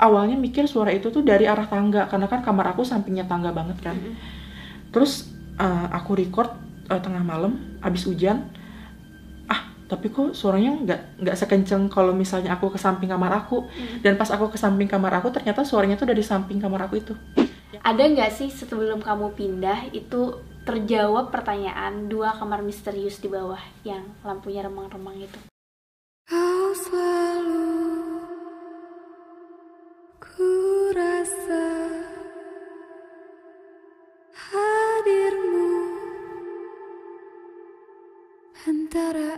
awalnya mikir suara itu tuh dari arah tangga karena kan kamar aku sampingnya tangga banget kan. Terus uh, aku record uh, tengah malam abis hujan ah tapi kok suaranya nggak nggak sekenceng kalau misalnya aku ke samping kamar aku. Dan pas aku ke samping kamar aku ternyata suaranya tuh dari samping kamar aku itu. Ada nggak sih sebelum kamu pindah itu terjawab pertanyaan dua kamar misterius di bawah yang lampunya remang-remang itu? Hadirmu antara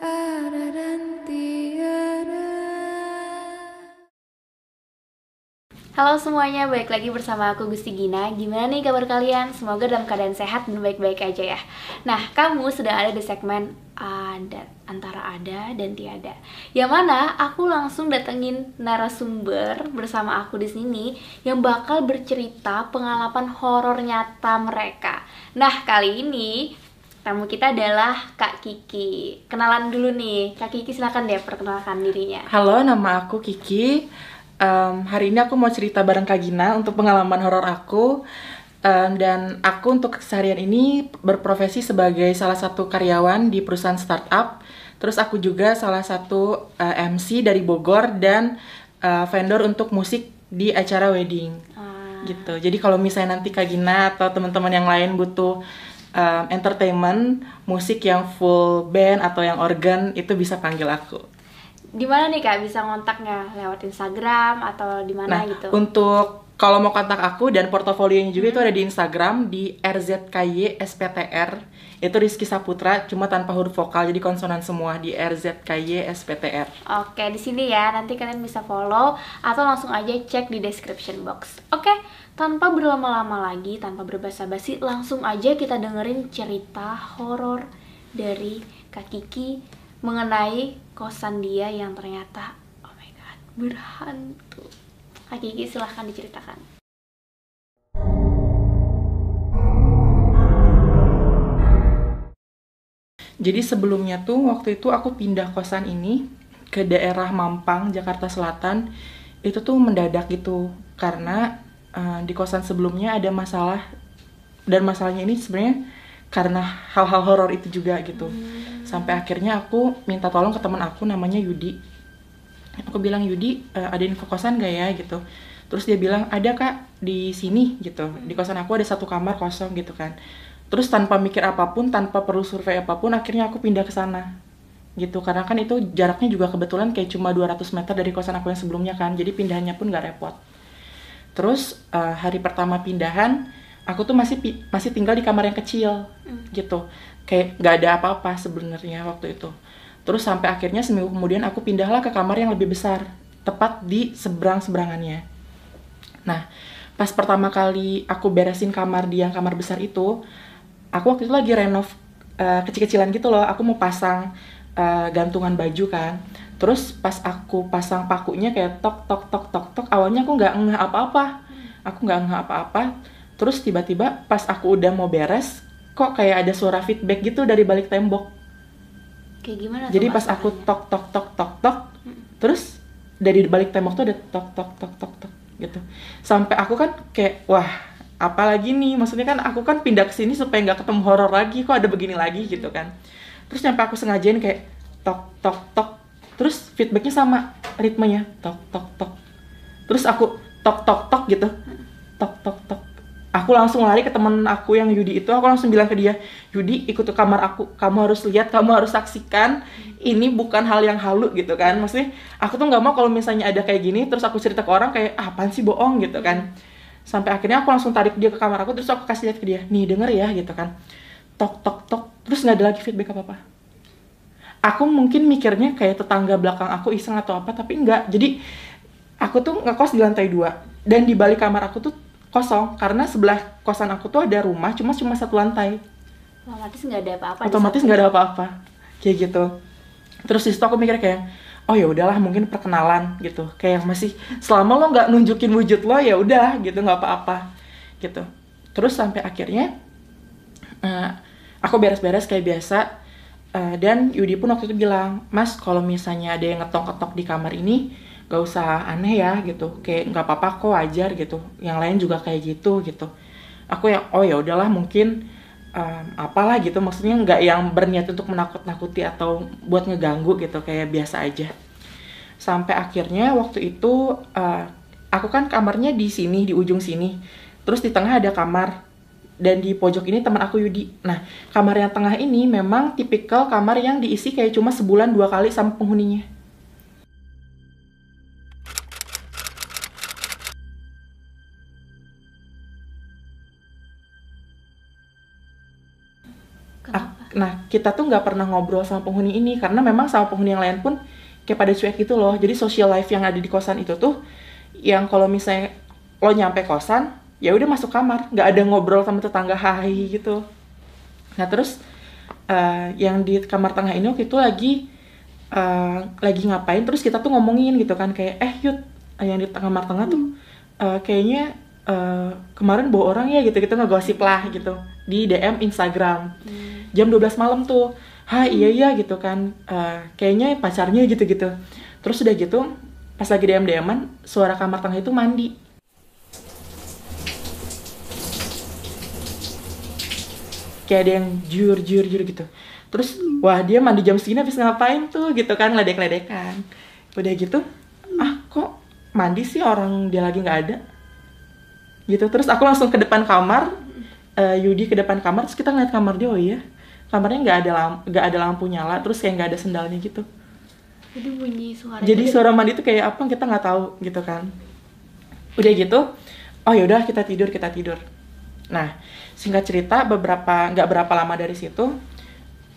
Halo semuanya, balik lagi bersama aku Gusti Gina. Gimana nih kabar kalian? Semoga dalam keadaan sehat dan baik-baik aja ya. Nah, kamu sedang ada di segmen ada antara ada dan tiada. Yang mana aku langsung datengin narasumber bersama aku di sini Yang bakal bercerita pengalaman horor nyata mereka. Nah, kali ini tamu kita adalah Kak Kiki. Kenalan dulu nih, Kak Kiki silakan deh perkenalkan dirinya. Halo nama aku Kiki Em, hari ini aku mau cerita bareng Kak Gina untuk pengalaman horor aku Em, dan aku untuk keseharian ini berprofesi sebagai salah satu karyawan di perusahaan startup. Terus aku juga salah satu eh, MC dari Bogor dan eh, vendor untuk musik di acara wedding. Ah. Gitu. Jadi kalau misalnya nanti Kak Gina atau teman-teman yang lain butuh em, entertainment, musik yang full band atau yang organ itu bisa panggil aku. Di mana nih kak bisa ngontaknya lewat Instagram atau di Nah, mana gitu? untuk kalau mau kontak aku dan portofolionya juga itu ada di Instagram di RZKY SPTR. Itu Rizky Saputra cuma tanpa huruf vokal jadi konsonan semua di RZKY SPTR. Oke di sini ya nanti kalian bisa follow atau langsung aja cek di description box. Oke tanpa berlama-lama lagi tanpa berbasa-basi langsung aja kita dengerin cerita horor dari Kak Kiki mengenai kosan dia yang ternyata oh my god berhantu. Kak Kiki silahkan diceritakan. Jadi sebelumnya tuh waktu itu aku pindah kosan ini ke daerah Mampang, Jakarta Selatan. Itu tuh mendadak gitu karena eh, di kosan sebelumnya ada masalah dan masalahnya ini sebenarnya karena hal-hal horor itu juga gitu. Sampai akhirnya aku minta tolong ke teman aku namanya Yudi. Aku bilang Yudi eh, ada info kosan gak ya gitu. Terus dia bilang ada kak di sini gitu. Di kosan aku ada satu kamar kosong gitu kan. Terus tanpa mikir apa pun, tanpa perlu survei apa pun, akhirnya aku pindah ke sana. Gitu, karena kan itu jaraknya juga kebetulan kayak cuma 200 meter dari kosan aku yang sebelumnya kan. Jadi pindahannya pun gak repot. Terus eh, hari pertama pindahan, aku tuh masih masih tinggal di kamar yang kecil gitu. Kayak gak ada apa-apa sebenarnya waktu itu. Terus sampai akhirnya seminggu kemudian aku pindahlah ke kamar yang lebih besar, tepat di seberang-seberangannya. Nah, pas pertama kali aku beresin kamar di yang kamar besar itu, aku waktu itu lagi renov eh, kecil-kecilan gitu loh. Aku mau pasang eh, gantungan baju kan. Terus pas aku pasang pakunya kayak tok tok tok tok tok, awalnya aku nggak ngeh apa-apa. Aku nggak ngeh apa-apa. Terus tiba-tiba pas aku udah mau beres, kok kayak ada suara feedback gitu dari balik tembok. Kayak gimana? tuh, Jadi pas aku tok tok tok tok tok, terus dari balik tembok tuh ada tok tok tok tok tok gitu. Sampai aku kan kayak wah apalagi nih maksudnya kan aku kan pindah ke sini supaya nggak ketemu horor lagi kok ada begini lagi gitu kan. Terus nyampe aku sengajain kayak tok tok tok terus feedbacknya sama ritmenya tok tok tok terus aku tok tok tok gitu tok tok tok aku langsung lari ke temen aku yang Yudi itu. Aku langsung bilang ke dia Yudi ikut ke kamar aku. Kamu harus lihat kamu harus saksikan. Ini bukan hal yang halu gitu kan. Maksudnya aku tuh nggak mau kalau misalnya ada kayak gini terus aku cerita ke orang kayak ah, apaan sih bohong gitu kan. Sampai akhirnya aku langsung tarik dia ke kamar aku terus aku kasih lihat ke dia nih denger ya gitu kan. Tok tok tok. Terus nggak ada lagi feedback apa apa aku mungkin mikirnya kayak tetangga belakang aku iseng atau apa tapi enggak jadi aku tuh ngekos di lantai dua. Dan di balik kamar aku tuh kosong. Karena sebelah kosan aku tuh ada rumah cuma cuma satu lantai. Otomatis nggak ada apa-apa. otomatis nggak ada apa-apa. Kayak gitu. Terus di situ aku mikir kayak oh ya udahlah mungkin perkenalan gitu. Kayak yang masih selama lo nggak nunjukin wujud lo ya udah gitu nggak apa-apa gitu. Terus sampai akhirnya eh, aku beres-beres kayak biasa Eh, dan Yudi pun waktu itu bilang mas kalau misalnya ada yang ngetok-ngetok di kamar ini gak usah aneh ya gitu. Kayak nggak apa-apa kok wajar gitu. Yang lain juga kayak gitu gitu. Aku yang oh ya udahlah mungkin um, apalah gitu. Maksudnya nggak yang berniat untuk menakut-nakuti atau buat ngeganggu gitu. Kayak biasa aja. Sampai akhirnya waktu itu uh, aku kan kamarnya di sini di ujung sini. Terus di tengah ada kamar. Dan di pojok ini teman aku Yudi. Nah kamar yang tengah ini memang tipikal kamar yang diisi kayak cuma sebulan dua kali sama penghuninya Nah, kita tuh nggak pernah ngobrol sama penghuni ini karena memang sama penghuni yang lain pun kayak pada cuek gitu loh. Jadi social life yang ada di kosan itu tuh yang kalau misalnya lo nyampe kosan, ya udah masuk kamar, nggak ada ngobrol sama tetangga hai gitu. Nah, terus eh, yang di kamar tengah ini waktu itu lagi eh, lagi ngapain terus kita tuh ngomongin gitu kan kayak eh yud yang di kamar tengah tuh eh, kayaknya eh, kemarin bawa orang ya gitu gitu ngegosip lah gitu di DM Instagram. Jam 12 malam tuh. Ha iya iya gitu kan. Eh, kayaknya pacarnya gitu gitu terus udah gitu pas lagi DM DMan suara kamar tengah itu mandi. Kayak ada yang jur jur jur gitu. Terus wah dia mandi jam segini habis ngapain tuh gitu kan ledek ledekan udah gitu ah kok mandi sih orang dia lagi nggak ada? Gitu. Terus aku langsung ke depan kamar eh, Yudi ke depan kamar terus kita ngeliat kamar dia oh iya kamarnya nggak ada lampu nggak ada lampu nyala terus kayak nggak ada sendalnya gitu. Jadi bunyi suara jadi suara mandi itu kayak apa kita nggak tahu gitu kan. Udah gitu oh yaudah kita tidur kita tidur. Nah singkat cerita beberapa nggak berapa lama dari situ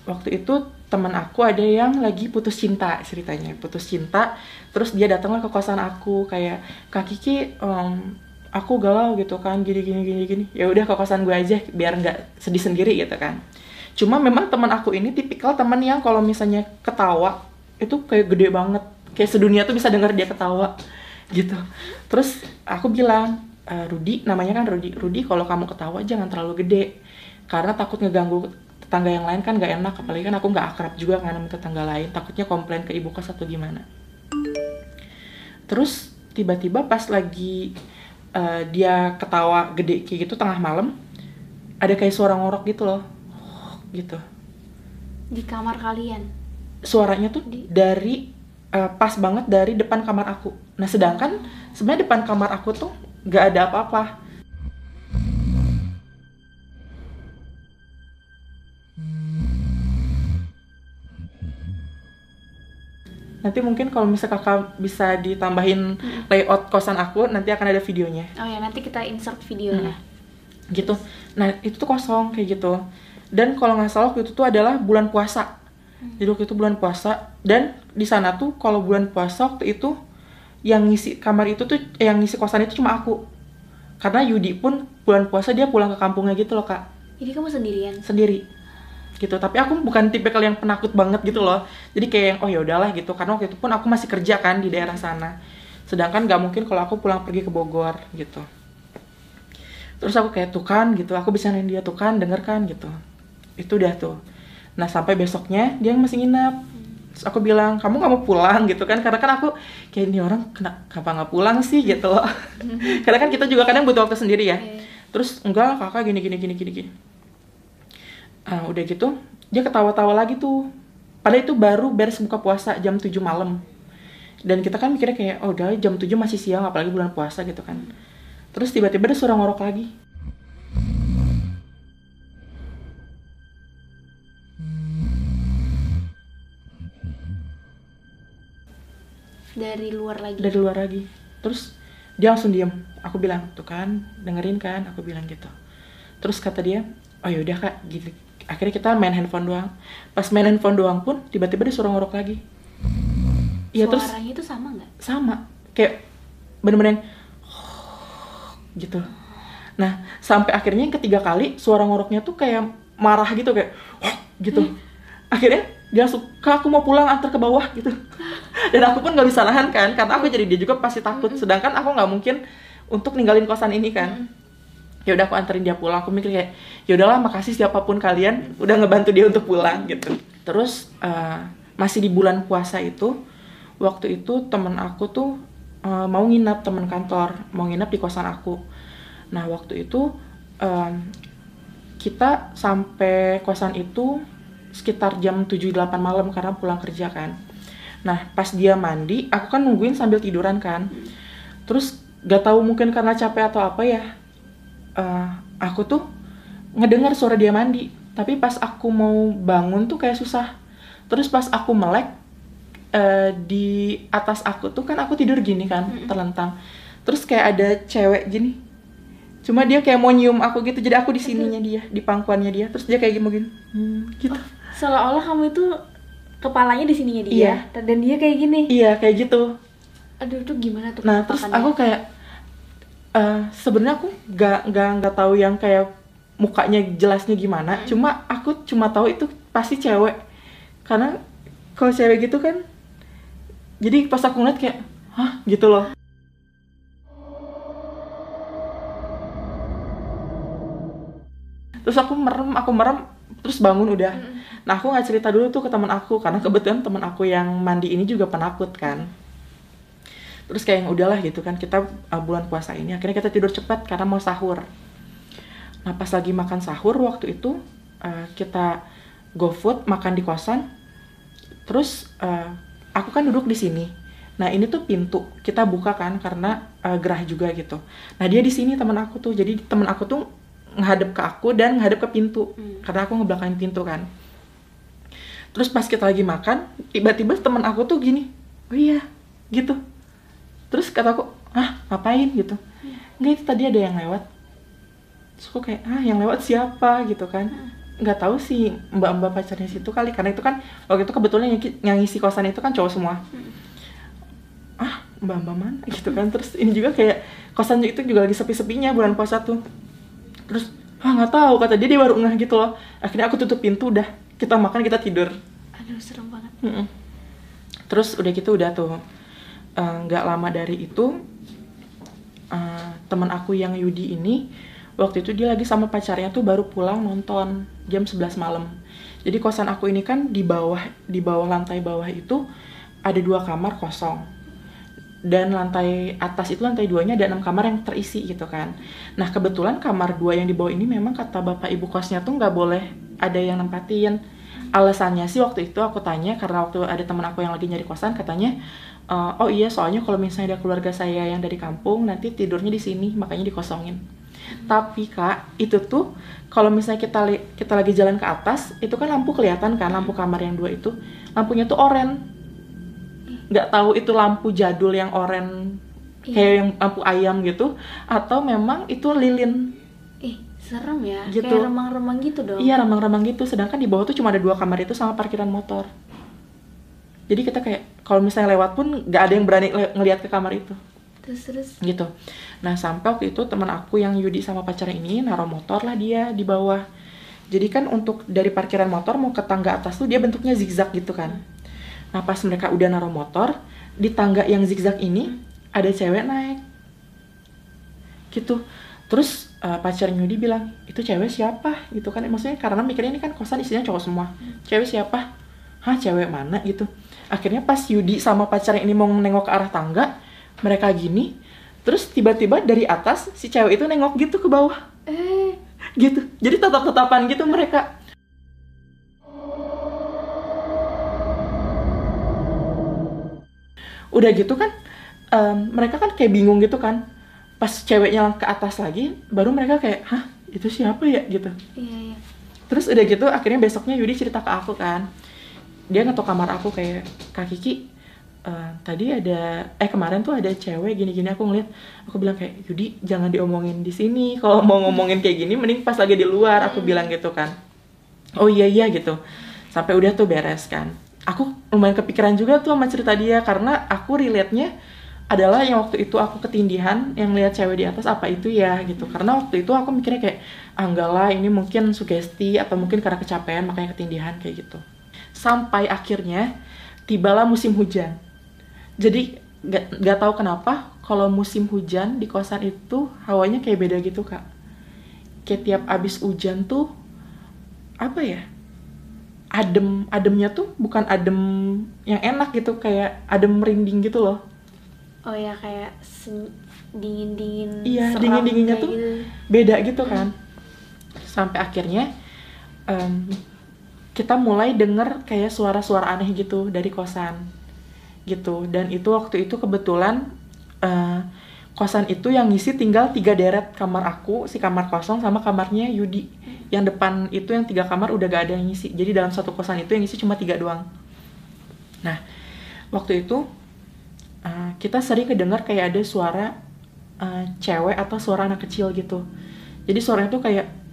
waktu itu teman aku ada yang lagi putus cinta ceritanya putus cinta terus dia datanglah ke kosan aku kayak kak Kiki em, aku galau gitu kan gini gini gini gini. Ya udah ke kosan gue aja biar nggak sedih sendiri gitu kan. Cuma memang teman aku ini tipikal teman yang kalau misalnya ketawa itu kayak gede banget. Kayak sedunia tuh bisa dengar dia ketawa gitu. Terus aku bilang "Eh, Rudi namanya kan Rudi. Rudi kalau kamu ketawa jangan terlalu gede. Karena takut ngeganggu tetangga yang lain kan gak enak. Apalagi kan aku nggak akrab juga kan sama tetangga lain. Takutnya komplain ke ibu kos atau gimana. Terus tiba-tiba pas lagi eh, dia ketawa gede kayak gitu tengah malam ada kayak suara ngorok gitu loh gitu di kamar kalian. suaranya tuh Di- dari eh, pas banget dari depan kamar aku. Nah sedangkan sebenarnya depan kamar aku tuh nggak ada apa-apa. Nanti mungkin kalau misalnya kakak bisa ditambahin layout kosan aku, nanti akan ada videonya Oh ya, nanti kita insert videonya. gitu. Nah itu tuh kosong kayak gitu. Dan kalau nggak salah waktu itu tuh adalah bulan puasa. Jadi waktu itu bulan puasa dan di sana tuh kalau bulan puasa waktu itu yang ngisi kamar itu tuh eh, yang ngisi kosan itu cuma aku. Karena Yudi pun bulan puasa dia pulang ke kampungnya gitu loh kak Jadi kamu sendirian. sendiri gitu. Tapi aku bukan tipikal yang penakut banget gitu loh. Jadi kayak yang oh ya udahlah gitu. Karena waktu itu pun aku masih kerja kan di daerah sana. Sedangkan nggak mungkin kalau aku pulang pergi ke Bogor gitu. Terus aku kayak tuh kan gitu. Aku bisa dia tuh kan denger kan gitu. Itu udah tuh. Nah sampai besoknya dia masih nginep. Terus aku bilang kamu nggak mau pulang gitu kan. Karena kan aku kayak ini orang kena kenapa nggak pulang sih? gitu loh. Karena kan kita juga kadang butuh waktu sendiri ya. Oke. terus enggak kakak gini gini gini gini gini Ah, udah gitu dia ketawa-tawa lagi tuh. Padahal itu baru beres buka puasa jam 7 malam. Dan kita kan mikirnya kayak oh udah jam 7 masih siang apalagi bulan puasa gitu kan. Terus tiba-tiba ada suara ngorok lagi. Dari luar lagi. dari luar lagi. Terus dia langsung diem. Aku bilang tuh kan dengerin kan aku bilang gitu. Terus kata dia oh yaudah kak gitu akhirnya kita main handphone doang. Pas main handphone doang pun tiba-tiba dia suara ngorok lagi. Iya terus Suaranya itu sama nggak? sama. Kayak bener-bener yang gitu. Nah sampai akhirnya yang ketiga kali suara ngoroknya tuh kayak marah gitu kayak gitu. Akhirnya dia langsung kak aku mau pulang antar ke bawah gitu. Dan aku pun nggak bisa nahan kan karena aku jadi dia juga pasti takut. Sedangkan aku nggak mungkin untuk ninggalin kosan ini kan ya udah aku anterin dia pulang. Aku mikir kayak ya udahlah makasih siapa pun kalian udah ngebantu dia untuk pulang gitu. Terus eh, masih di bulan puasa itu waktu itu temen aku tuh eh, mau nginap temen kantor mau nginap di kosan aku. Nah waktu itu em, kita sampai kosan itu sekitar jam 7-8 malam karena pulang kerja kan. Nah pas dia mandi aku kan nungguin sambil tiduran kan. Terus gak tahu mungkin karena capek atau apa ya eh, aku tuh ngedengar suara dia mandi. Tapi pas aku mau bangun tuh kayak susah. Terus pas aku melek eh, di atas aku tuh kan aku tidur gini kan terlentang. Terus kayak ada cewek gini. Cuma dia kayak mau nyium aku gitu jadi aku di sininya dia di pangkuannya dia. Terus dia kayak gini gini. Hmm, gitu. Seolah-olah kamu itu kepalanya di sininya dia Iya. dan dia kayak gini. iya kayak gitu. Aduh, itu gimana tuh nah terus aku kayak eh sebenarnya aku nggak nggak nggak tahu yang kayak mukanya jelasnya gimana. Cuma aku cuma tahu itu pasti cewek. Karena kalau cewek gitu kan jadi pas aku ngeliat kayak hah? gitu loh. Terus aku merem aku merem terus bangun udah. Nah aku nggak cerita dulu tuh ke teman aku karena kebetulan teman aku yang mandi ini juga penakut kan terus kayak yang udahlah gitu kan kita uh, bulan puasa ini akhirnya kita tidur cepat karena mau sahur. Nah pas lagi makan sahur waktu itu uh, kita go food makan di kosan terus uh, aku kan duduk di sini. Nah ini tuh pintu kita buka kan karena uh, gerah juga gitu. Nah dia di sini teman aku tuh. Jadi teman aku tuh ngadep ke aku dan ngadep ke pintu Hmm. karena aku ngebelakangin pintu kan. Terus pas kita lagi makan tiba-tiba teman aku tuh gini oh iya gitu terus kata aku ah ngapain? Gitu. Nggak itu tadi ada yang lewat. Terus aku kayak ah yang lewat siapa? Gitu kan. Nggak tahu sih mbak-mbak pacarnya situ kali karena itu kan waktu itu kebetulan yang, yang ngisi kosan itu kan cowok semua. Ah mbak-mbak mana? Gitu kan. Terus ini juga kayak kosan itu juga lagi sepi-sepinya bulan puasa tuh. Terus ah nggak tahu kata dia dia baru ngeh gitu loh. Akhirnya aku tutup pintu udah. Kita makan kita tidur. Aduh, serem banget. Mm-mm. Terus udah gitu udah tuh eh, nggak lama dari itu eh, teman aku yang Yudi ini waktu itu dia lagi sama pacarnya tuh baru pulang nonton jam 11 malam. Jadi kosan aku ini kan di bawah di bawah lantai bawah itu ada dua kamar kosong dan lantai atas itu lantai duanya ada enam kamar yang terisi gitu kan. Nah kebetulan kamar dua yang di bawah ini memang kata bapak ibu kosnya tuh nggak boleh ada yang nempatin. Alasannya sih waktu itu aku tanya karena waktu ada teman aku yang lagi nyari kosan katanya "Eh, oh iya soalnya kalau misalnya ada keluarga saya yang dari kampung nanti tidurnya di sini makanya dikosongin. Tapi kak itu tuh kalau misalnya kita li- kita lagi jalan ke atas itu kan lampu kelihatan kan lampu kamar yang dua itu lampunya tuh oranye nggak tahu itu lampu jadul yang oren kayak yang lampu ayam gitu atau memang itu lilin Ih, serem ya. Gitu. Kayak remang-remang gitu dong. iya ramang-ramang gitu sedangkan di bawah tuh cuma ada dua kamar itu sama parkiran motor jadi kita kayak kalau misalnya lewat pun nggak ada yang berani ngelihat ke kamar itu. Terus terus. gitu. Nah sampai waktu itu teman aku yang Yudi sama pacarnya ini naruh motor lah dia di bawah. Jadi kan untuk dari parkiran motor mau ke tangga atas tuh dia bentuknya zigzag gitu kan. Nah pas mereka udah naruh motor di tangga yang zigzag ini ada cewek naik. Gitu. Terus eh, pacarnya Yudi bilang itu cewek siapa? Gitu kan. Maksudnya karena mikirnya ini kan kosan isinya cowok semua. Cewek siapa? Hah cewek mana? Gitu akhirnya pas Yudi sama pacarnya ini mau nengok ke arah tangga mereka gini terus tiba-tiba dari atas si cewek itu nengok gitu ke bawah. Eh, gitu. Jadi tatap-tatapan gitu mereka. Udah gitu kan em, mereka kan kayak bingung gitu kan. Pas ceweknya ke atas lagi baru mereka kayak hah itu siapa ya? gitu. Iya iya. terus udah gitu akhirnya besoknya Yudi cerita ke aku kan dia ngetok kamar aku kayak kak Kiki eh, tadi ada eh kemarin tuh ada cewek gini-gini. Aku ngeliat aku bilang kayak Yudi jangan diomongin di sini. Kalau mau ngomongin kayak gini mending pas lagi di luar aku bilang gitu kan. Oh iya iya gitu. Sampai udah tuh beres kan. Aku lumayan kepikiran juga tuh sama cerita dia karena aku relate-nya adalah yang waktu itu aku ketindihan yang lihat cewek di atas apa itu ya? gitu. Karena waktu itu aku mikirnya kayak ah enggak lah ini mungkin sugesti atau mungkin karena kecapean makanya ketindihan kayak gitu sampai akhirnya tibalah musim hujan. Jadi nggak nggak tahu kenapa kalau musim hujan di kosan itu hawanya kayak beda gitu kak. Kayak tiap abis hujan tuh apa ya adem ademnya tuh bukan adem yang enak gitu kayak adem merinding gitu loh. Oh ya kayak dingin dingin Iya, dingin-dinginnya tuh beda gitu kan. Sampai akhirnya em, kita mulai denger kayak suara-suara aneh gitu dari kosan gitu. Dan itu waktu itu kebetulan eh, kosan itu yang ngisi tinggal tiga deret kamar aku si kamar kosong sama kamarnya Yudi. Yang depan itu yang tiga kamar udah gak ada yang ngisi. Jadi dalam satu kosan itu yang ngisi cuma tiga doang. Nah waktu itu eh, kita sering kedengar kayak ada suara eh, cewek atau suara anak kecil gitu. Jadi suaranya tuh kayak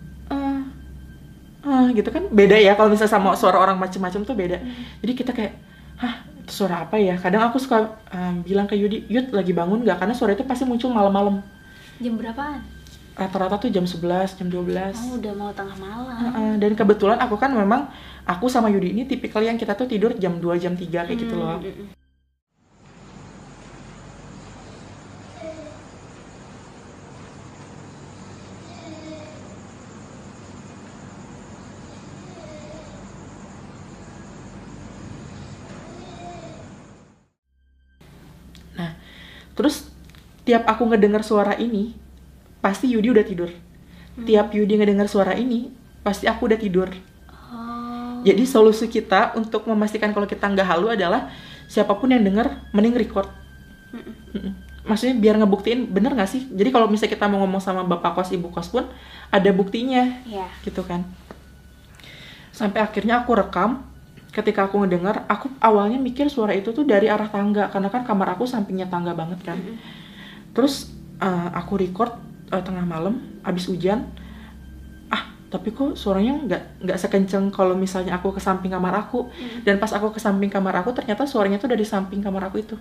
eh, gitu kan? Beda ya kalau misalnya sama suara orang macem-macem tuh beda. Jadi kita kayak hah itu suara apa ya? Kadang aku suka eh, bilang ke Yudi Yud lagi bangun nggak? Karena suara itu pasti muncul malam-malam. Jam berapaan? Rata-rata tuh jam 11 jam 12 oh udah mau tengah malam. Heeh, dan kebetulan aku kan memang aku sama Yudi ini tipikal yang kita tuh tidur jam 2 jam 3 kayak gitu loh Hmm, hmm, hmm. Terus tiap aku ngedengar suara ini, pasti Yudi udah tidur. Tiap Yudi ngedengar suara ini, pasti aku udah tidur. oh Jadi solusi kita untuk memastikan kalau kita nggak halu adalah siapa pun yang denger, mending record. Maksudnya biar ngebuktiin bener nggak sih? Jadi kalau misalnya kita mau ngomong sama bapak kos, ibu kos pun ada buktinya, ya gitu kan. Sampai akhirnya aku rekam. Ketika aku ngedengar, aku awalnya mikir suara itu tuh dari arah tangga karena kan kamar aku sampingnya tangga banget kan. Terus eh, aku record eh, tengah malam, abis hujan. Ah, tapi kok suaranya nggak nggak sekenceng kalau misalnya aku ke samping kamar aku. Mm. Dan pas aku ke samping kamar aku, ternyata suaranya tuh dari samping kamar aku itu,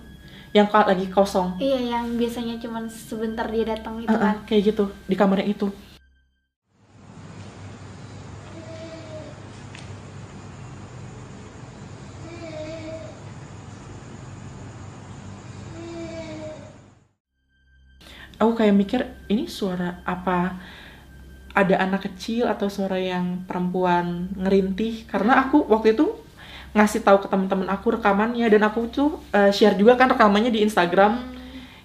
yang lagi kosong. iya yang biasanya cuman sebentar dia datang itu Eh, eh, kan kayak gitu di kamar yang itu. Aku kayak mikir ini suara apa? Ada anak kecil atau suara yang perempuan ngerintih? Karena aku waktu itu ngasih tahu ke teman-teman aku rekamannya dan aku tuh eh, share juga kan rekamannya di Instagram.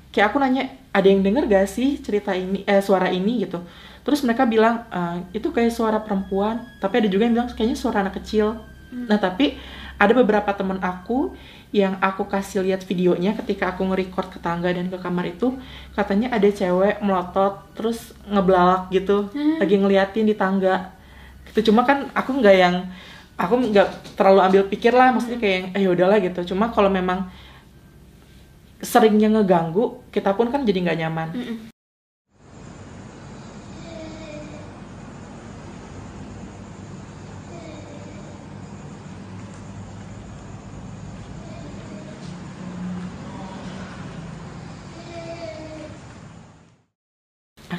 Kayak aku nanya ada yang denger gak sih cerita ini eh suara ini? gitu. Terus mereka bilang "Eh, itu kayak suara perempuan. Tapi ada juga yang bilang kayaknya suara anak kecil. Nah tapi ada beberapa temen aku yang aku kasih lihat videonya ketika aku nge-record ke tangga dan ke kamar itu katanya ada cewek melotot terus ngebelalak gitu Hmm. lagi ngeliatin di tangga gitu cuma kan aku nggak yang aku nggak terlalu ambil pikir lah maksudnya kayak yang, eh ya udahlah gitu cuma kalau memang seringnya ngeganggu kita pun kan jadi nggak nyaman Mm-mm.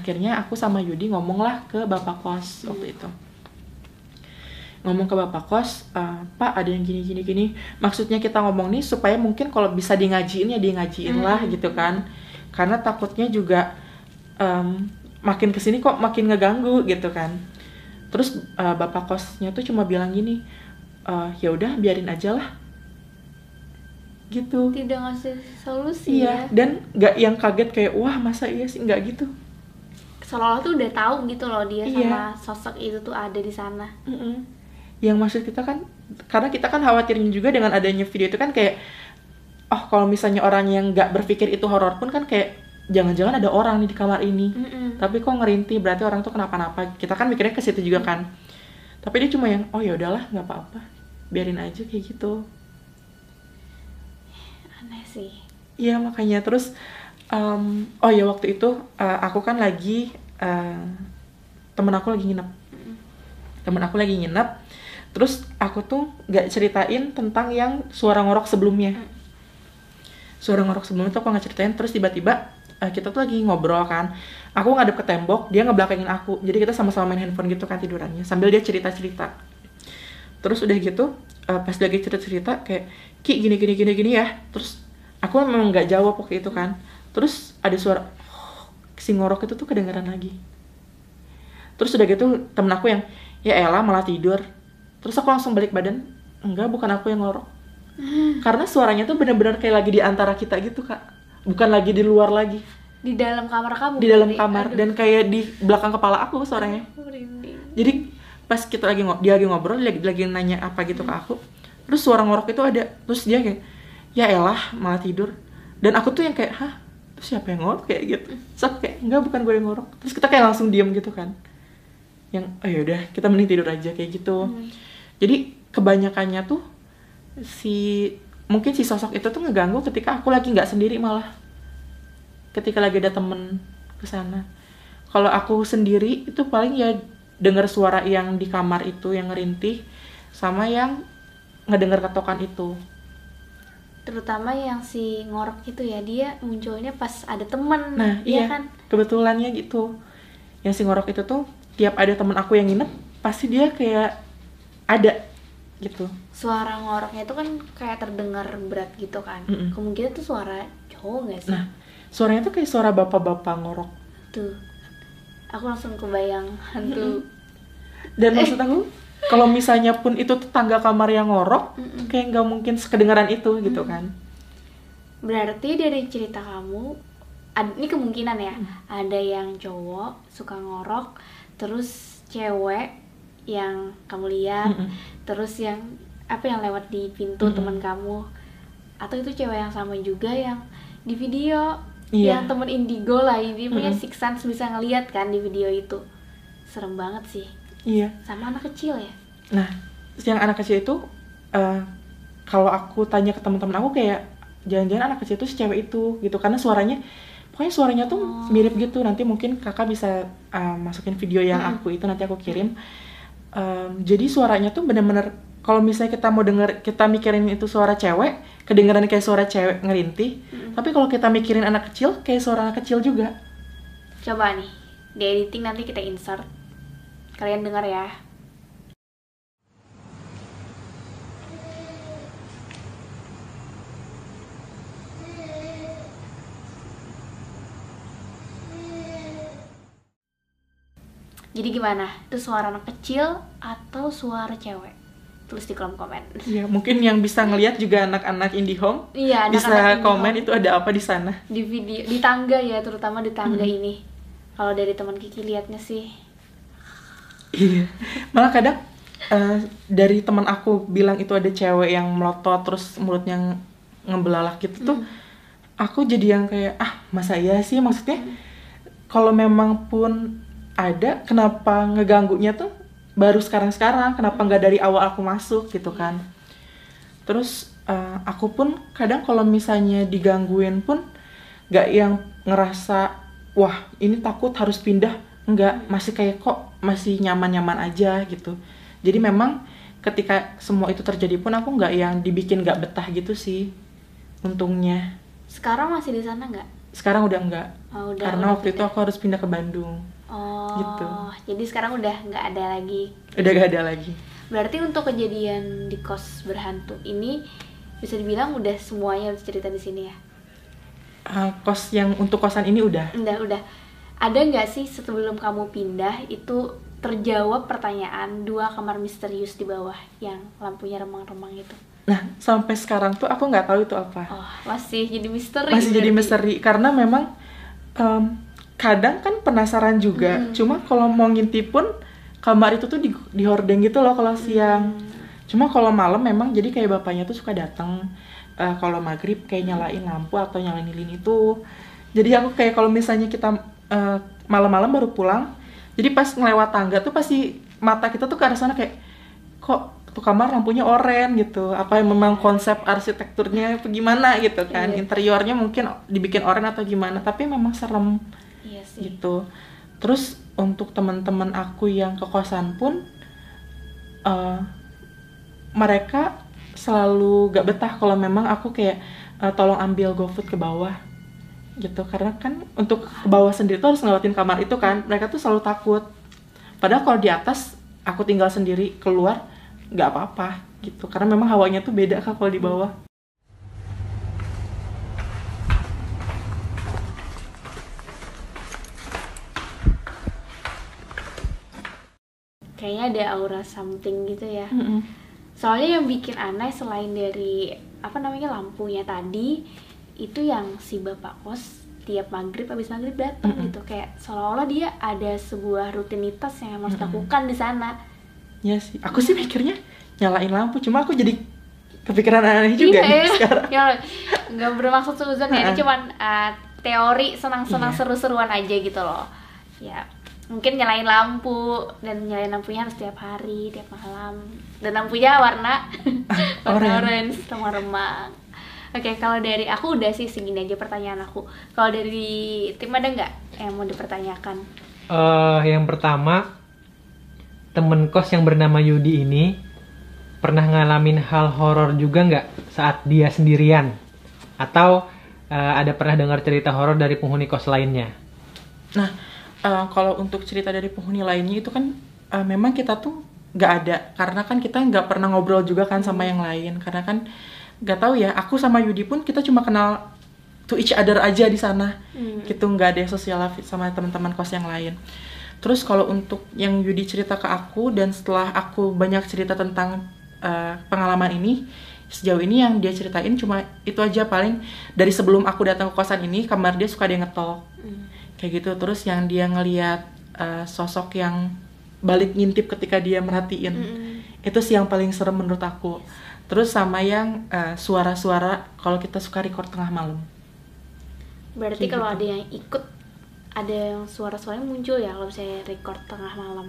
Akhirnya aku sama Yudi ngomonglah ke bapak kos waktu itu. Ngomong ke bapak kos "Eh, pak ada yang gini gini gini. Maksudnya kita ngomong nih supaya mungkin kalau bisa di ngajiin ya di ngajiin lah Hmm. gitu kan. Karena takutnya juga em, makin ke sini kok makin ngeganggu gitu kan. Terus eh, bapak kosnya tuh cuma bilang gini "Eh, ya udah biarin aja lah. Gitu. Tidak ngasih solusi iya ya. dan nggak yang kaget kayak wah masa iya sih? Nggak gitu seolah-olah tuh udah tahu gitu loh dia Iya. sama sosok itu tuh ada di sana Mm-mm. Yang maksud kita kan, karena kita kan khawatirnya juga dengan adanya video itu kan kayak, oh kalau misalnya orang yang nggak berpikir itu horor pun kan kayak, jangan-jangan ada orang nih di kamar ini. Mm-mm. Tapi kok ngerintih, berarti orang tuh kenapa-napa. Kita kan mikirnya ke situ juga kan. Tapi dia cuma yang, oh ya udahlah, nggak apa-apa, biarin aja kayak gitu. aneh sih Iya makanya terus, em, oh ya waktu itu eh, aku kan lagi, eh, temen aku lagi nginep. Temen aku lagi nginep, terus aku tuh nggak ceritain tentang yang suara ngorok sebelumnya. Suara ngorok sebelumnya tuh aku nggak ceritain, terus tiba-tiba eh, kita tuh lagi ngobrol kan. Aku ngadep ke tembok, dia ngebelakangin aku. Jadi kita sama-sama main handphone gitu kan tidurannya, sambil dia cerita-cerita. Terus udah gitu, eh, pas lagi cerita-cerita kayak, Ki gini gini gini gini ya. Terus aku memang nggak jawab waktu itu kan. Terus ada suara si ngorok itu tuh kedengeran lagi. Terus udah gitu temen aku yang ya Ella malah tidur. Terus aku langsung balik badan enggak bukan aku yang ngorok. Karena suaranya tuh bener-bener kayak lagi di antara kita gitu kak. Bukan lagi di luar lagi. Di dalam kamar kamu di dalam kamar Aduh, dan kayak di belakang kepala aku suaranya. Merinding. jadi pas kita lagi ngo- dia lagi ngobrol lagi lagi nanya apa gitu ke aku terus suara ngorok itu ada. Terus dia kayak ya elah malah tidur. Dan aku tuh yang kayak hah terus siapa yang ngorok kayak gitu? Terus aku kayak enggak bukan gue yang ngorok. Terus kita kayak langsung diam gitu kan. Yang oh yaudah kita mending tidur aja kayak gitu. Hmm. jadi kebanyakannya tuh si mungkin si sosok itu tuh ngeganggu ketika aku lagi nggak sendiri malah. Ketika lagi ada temen ke sana. Kalau aku sendiri itu paling ya dengar suara yang di kamar itu yang ngerintih sama yang ngedengar ketokan itu terutama yang si ngorok itu ya dia munculnya pas ada temen. Nah ya iya. kan? Kebetulannya gitu. Yang si ngorok itu tuh tiap ada temen aku yang nginep pasti dia kayak ada gitu. Suara ngoroknya itu kan kayak terdengar berat gitu kan. Mm-mm. kemungkinan tuh suara cowok gak sih? Nah suaranya tuh kayak suara bapak-bapak ngorok. Tuh. Aku langsung kebayang hantu dan maksud aku kalau misalnya pun itu tetangga kamar yang ngorok Mm-mm. kayak nggak mungkin sekedengaran itu gitu kan berarti dari cerita kamu ad- ini kemungkinan ya ada yang cowok suka ngorok terus cewek yang kamu lihat Mm-mm. terus yang apa yang lewat di pintu Mm-mm. teman kamu atau itu cewek yang sama juga yang di video Iya. yang temen indigo lah ini punya Mm-mm. six sense bisa ngeliat kan di video itu serem banget sih iya sama anak kecil ya Nah, yang anak kecil itu eh, kalau aku tanya ke teman-teman aku kayak jangan-jangan anak kecil itu si cewek itu gitu karena suaranya pokoknya suaranya tuh Oh. mirip gitu. Nanti mungkin kakak bisa eh, masukin video yang Mm-mm. aku itu nanti aku kirim. Em, jadi suaranya tuh bener-bener kalau misalnya kita mau denger kita mikirin itu suara cewek, kedengeran kayak suara cewek ngerintih. Mm-mm. Tapi kalau kita mikirin anak kecil kayak suara anak kecil juga. coba nih di editing nanti kita insert kalian dengar ya Jadi gimana? Itu suara anak kecil atau suara cewek? Tulis di kolom komen. Ya, mungkin yang bisa ngelihat juga anak-anak IndiHome Iya, bisa anak-anak komen itu ada apa di sana. di video di tangga ya, terutama di tangga Hmm. ini. Kalau dari teman Kiki liatnya sih, Iya. Malah kadang eh, dari teman aku bilang itu ada cewek yang melotot terus mulutnya nge- ngebelalak gitu tuh. Aku jadi yang kayak ah masa iya sih maksudnya kalau memang pun ada kenapa ngeganggunya tuh baru sekarang-sekarang kenapa nggak dari awal aku masuk gitu kan. Terus eh, aku pun kadang kalau misalnya digangguin pun nggak yang ngerasa wah ini takut harus pindah nggak masih kayak kok masih nyaman-nyaman aja gitu jadi memang ketika semua itu terjadi pun aku nggak yang dibikin nggak betah gitu sih untungnya sekarang masih di sana nggak? sekarang udah nggak Oh, udah, karena udah waktu itu pindah. aku harus pindah ke Bandung Oh, gitu. jadi sekarang udah nggak ada lagi. udah gak ada lagi Berarti untuk kejadian di kos berhantu ini bisa dibilang udah semuanya cerita di sini ya? Ah, kos yang untuk kosan ini udah Udah, udah. Ada nggak sih sebelum kamu pindah itu terjawab pertanyaan dua kamar misterius di bawah yang lampunya remang-remang itu? nah sampai sekarang tuh aku nggak tahu itu apa Oh, masih jadi misteri. masih jadi misteri karena memang em, kadang kan penasaran juga Mm. cuma kalau mau ngintip pun kamar itu tuh di, di hordeng gitu loh kalau siang cuma kalau malam memang jadi kayak bapaknya tuh suka datang eh, kalau maghrib kayak nyalain lampu atau nyalain lilin itu jadi aku kayak kalau misalnya kita eh, malam-malam baru pulang. Jadi pas ngelewat tangga tuh pasti mata kita tuh ke arah sana kayak kok tuh kamar lampunya oranye gitu? Apa yang memang konsep arsitekturnya apa gimana? gitu kan. Iya. interiornya mungkin dibikin oranye atau gimana tapi memang serem Iya sih. gitu. Terus untuk teman-teman aku yang ke kosan pun eh, mereka selalu gak betah kalau memang aku kayak eh, tolong ambil GoFood ke bawah gitu. Karena kan untuk ke bawah sendiri tuh harus ngelewatin kamar itu kan. Mereka tuh selalu takut. Padahal kalau di atas aku tinggal sendiri keluar nggak apa-apa gitu. Karena memang hawanya tuh beda kak kalau di bawah. Kayaknya ada aura something gitu ya. Mm-mm. soalnya yang bikin aneh selain dari apa namanya lampunya tadi itu yang si bapak kos tiap maghrib habis maghrib datang Mm-mm. gitu kayak seolah-olah dia ada sebuah rutinitas yang harus Mm-mm. dilakukan di sana Ya sih, aku sih mikirnya nyalain lampu, cuma aku jadi kepikiran aneh juga nih iya, sekarang. ya nggak bermaksud suzon ya ini cuman uh, teori senang-senang Iya. seru-seruan aja gitu loh ya mungkin nyalain lampu dan nyalain lampunya harus tiap hari tiap malam dan lampunya warna warna Orange. orange remang-remang oke kalau dari aku udah sih segini aja pertanyaan aku kalau dari tim ada nggak yang mau dipertanyakan Eh, yang pertama, temen kos yang bernama Yudi ini pernah ngalamin hal horor juga nggak saat dia sendirian? Atau eh, ada pernah dengar cerita horor dari penghuni kos lainnya? Nah, eh, kalau untuk cerita dari penghuni lainnya itu kan eh, memang kita tuh nggak ada, karena kan kita nggak pernah ngobrol juga kan sama yang lain, karena kan nggak tahu ya. Aku sama Yudi pun kita cuma kenal to each other aja di sana, Hmm. gitu nggak ada sosial life sama teman-teman kos yang lain. Terus kalau untuk yang Yudi cerita ke aku dan setelah aku banyak cerita tentang eh, pengalaman ini, sejauh ini yang dia ceritain cuma itu aja paling dari sebelum aku datang ke kosan ini kamar dia suka dia ngetok Hmm. kayak gitu terus yang dia ngeliat eh, sosok yang balik ngintip ketika dia merhatiin Mm-mm. itu sih yang paling serem menurut aku terus sama yang eh, suara-suara kalau kita suka record tengah malam berarti Kayak kalau gitu. ada yang ikut ada yang suara-suaranya muncul ya kalau misalnya record tengah malam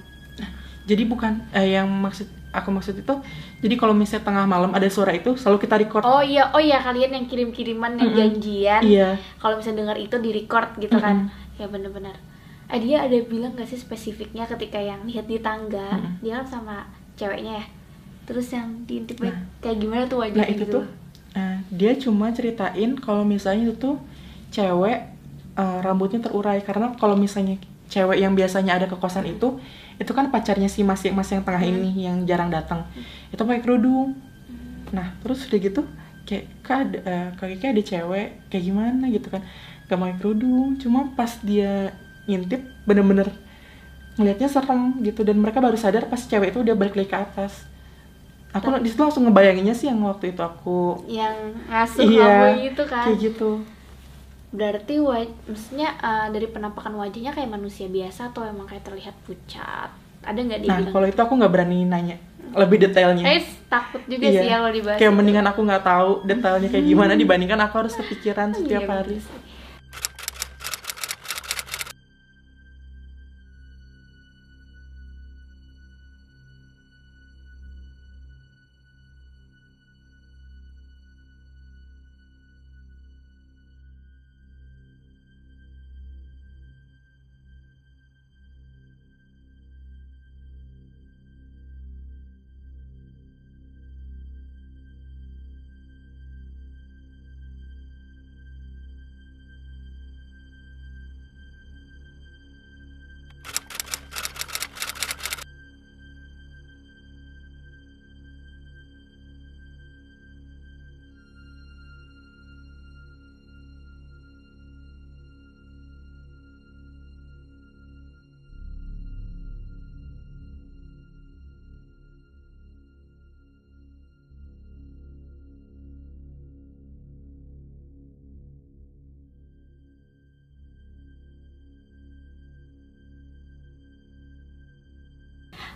jadi bukan eh, yang maksud aku maksud itu jadi kalau misalnya tengah malam ada suara itu selalu kita record Oh iya, oh iya kalian yang kirim-kiriman yang Mm-mm. janjian. iya Kalau misalnya dengar itu di record gitu kan. Ya bener-bener. Eh dia ada bilang gak sih spesifiknya ketika yang lihat di tangga, Mm-mm. dia kan sama ceweknya ya. Terus yang diintip Nah. kayak gimana tuh wajahnya nah itu gitu. tuh eh, dia cuma ceritain kalau misalnya itu tuh cewek eh, rambutnya terurai. Karena kalau misalnya cewek yang biasanya ada ke kosan itu itu kan pacarnya si mas yang mas yang tengah ini yang jarang datang. Itu pakai kerudung. Nah terus udah gitu kayak kak ada kayaknya ada cewek kayak gimana? Gitu kan. Gak pakai kerudung cuma pas dia ngintip bener-bener ngelihatnya serem gitu. Dan mereka baru sadar pas cewek itu udah balik lagi ke atas aku di situ langsung ngebayanginnya sih yang waktu itu aku Yang ngasuh Iya, kamu gitu kan. kayak gitu Berarti waj maksudnya eh, dari penampakan wajahnya kayak manusia biasa atau emang kayak terlihat pucat? Ada nggak dia nah kalau itu aku nggak berani nanya lebih detailnya Eh takut juga Iya. sih kalau dibahas. kayak itu. mendingan aku nggak tahu detailnya kayak gimana dibandingkan aku harus kepikiran setiap Iya, hari bener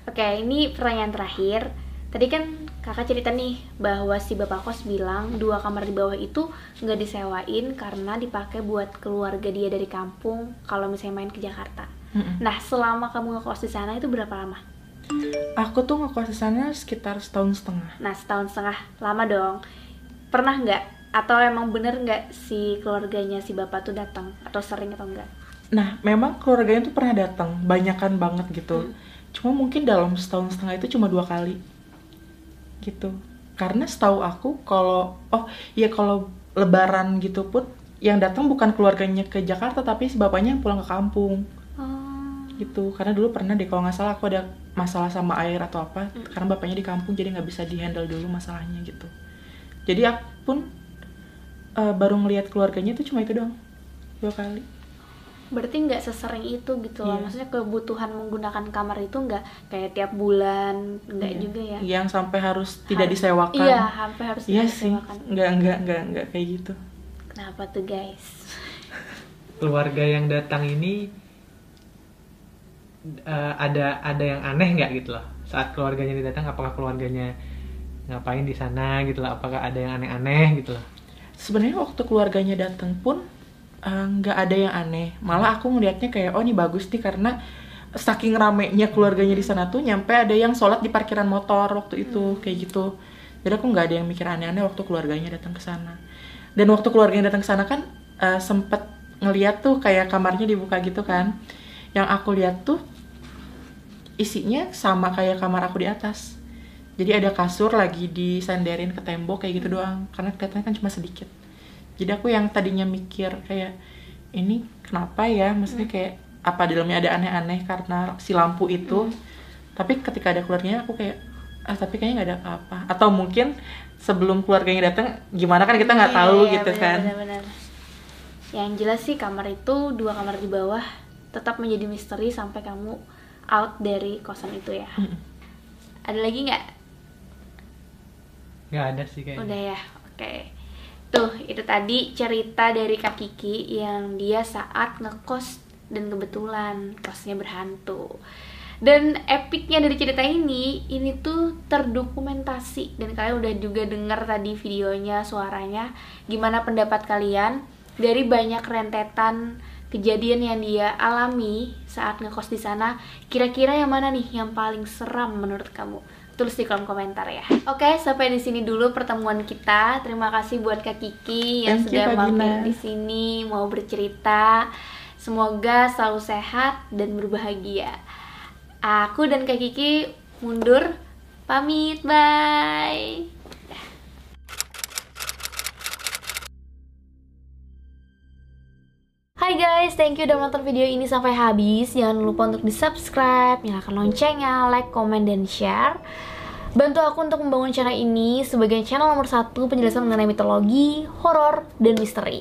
Oke, ini pertanyaan terakhir. Tadi kan kakak cerita nih bahwa si bapak kos bilang dua kamar di bawah itu nggak disewain karena dipakai buat keluarga dia dari kampung kalau misalnya main ke Jakarta. Mm-mm. Nah, selama kamu ngekos di sana itu berapa lama? aku tuh ngekos di sana sekitar setahun setengah Nah, setahun setengah lama dong. Pernah nggak? Atau emang bener nggak si keluarganya si bapak tuh datang atau sering atau enggak? nah memang keluarganya tuh pernah datang banyakan banget gitu Hmm. Cuma mungkin dalam setahun setengah itu cuma dua kali. Gitu. Karena setahu aku kalau oh iya kalau lebaran gitu pun yang datang bukan keluarganya ke Jakarta tapi si bapaknya yang pulang ke kampung. Oh. gitu. Karena dulu pernah deh kalau nggak salah aku ada masalah sama air atau apa Hmm. karena bapaknya di kampung jadi nggak bisa dihandle dulu masalahnya gitu. Jadi aku pun eh, baru ngelihat keluarganya itu cuma itu doang. Dua kali berarti nggak sesering itu gitu loh. Iya. maksudnya kebutuhan menggunakan kamar itu nggak kayak tiap bulan nggak Iya. juga ya? Yang sampai harus tidak Harus- disewakan. iya sampai harus Iya tidak sih. disewakan. nggak nggak nggak nggak kayak gitu. Kenapa tuh guys? Keluarga yang datang ini eh, ada ada yang aneh nggak gitu loh? Saat keluarganya datang apakah keluarganya ngapain di sana gitu loh? Apakah ada yang aneh-aneh gitu loh? Sebenarnya waktu keluarganya datang pun eh, nggak ada yang aneh. Malah aku ngelihatnya kayak oh ini bagus nih karena saking ramenya keluarganya di sana tuh nyampe ada yang sholat di parkiran motor waktu itu kayak gitu. Jadi aku nggak ada yang mikir aneh-aneh waktu keluarganya datang ke sana. Dan waktu keluarganya datang ke sana kan eh, sempet ngeliat tuh kayak kamarnya dibuka gitu kan. Yang aku lihat tuh isinya sama kayak kamar aku di atas. Jadi ada kasur lagi disenderin ke tembok kayak gitu doang. Karena kelihatannya kan cuma sedikit jadi aku yang tadinya mikir kayak ini kenapa ya? Maksudnya kayak apa di dalamnya ada aneh-aneh karena si lampu itu? Tapi ketika ada keluarganya aku kayak ah tapi kayaknya nggak ada apa-apa. Atau mungkin sebelum keluarganya datang gimana kan kita nggak Iya, tahu iya, gitu benar, kan. benar, benar. yang jelas sih kamar itu dua kamar di bawah tetap menjadi misteri sampai kamu out dari kosan itu ya. Mm-mm. ada lagi nggak? Nggak ada sih kayaknya. Udah ya, oke. Tuh, itu tadi cerita dari Kak Kiki yang dia saat ngekos dan kebetulan kosnya berhantu. Dan epicnya dari cerita ini, ini tuh terdokumentasi dan kalian udah juga dengar tadi videonya, suaranya. Gimana pendapat kalian dari banyak rentetan kejadian yang dia alami saat ngekos di sana? Kira-kira yang mana nih yang paling seram menurut kamu? Tulis di kolom komentar ya. Oke, sampai di sini dulu pertemuan kita. Terima kasih buat Kak Kiki yang Thank sudah mampir di sini mau bercerita. Semoga selalu sehat dan berbahagia. Aku dan Kak Kiki mundur. Pamit, bye. Hai guys, thank you udah nonton video ini sampai habis. Jangan lupa untuk di-subscribe, nyalakan loncengnya, like, comment, dan share. Bantu aku untuk membangun channel ini sebagai channel nomor satu penjelasan mengenai mitologi, horor, dan misteri.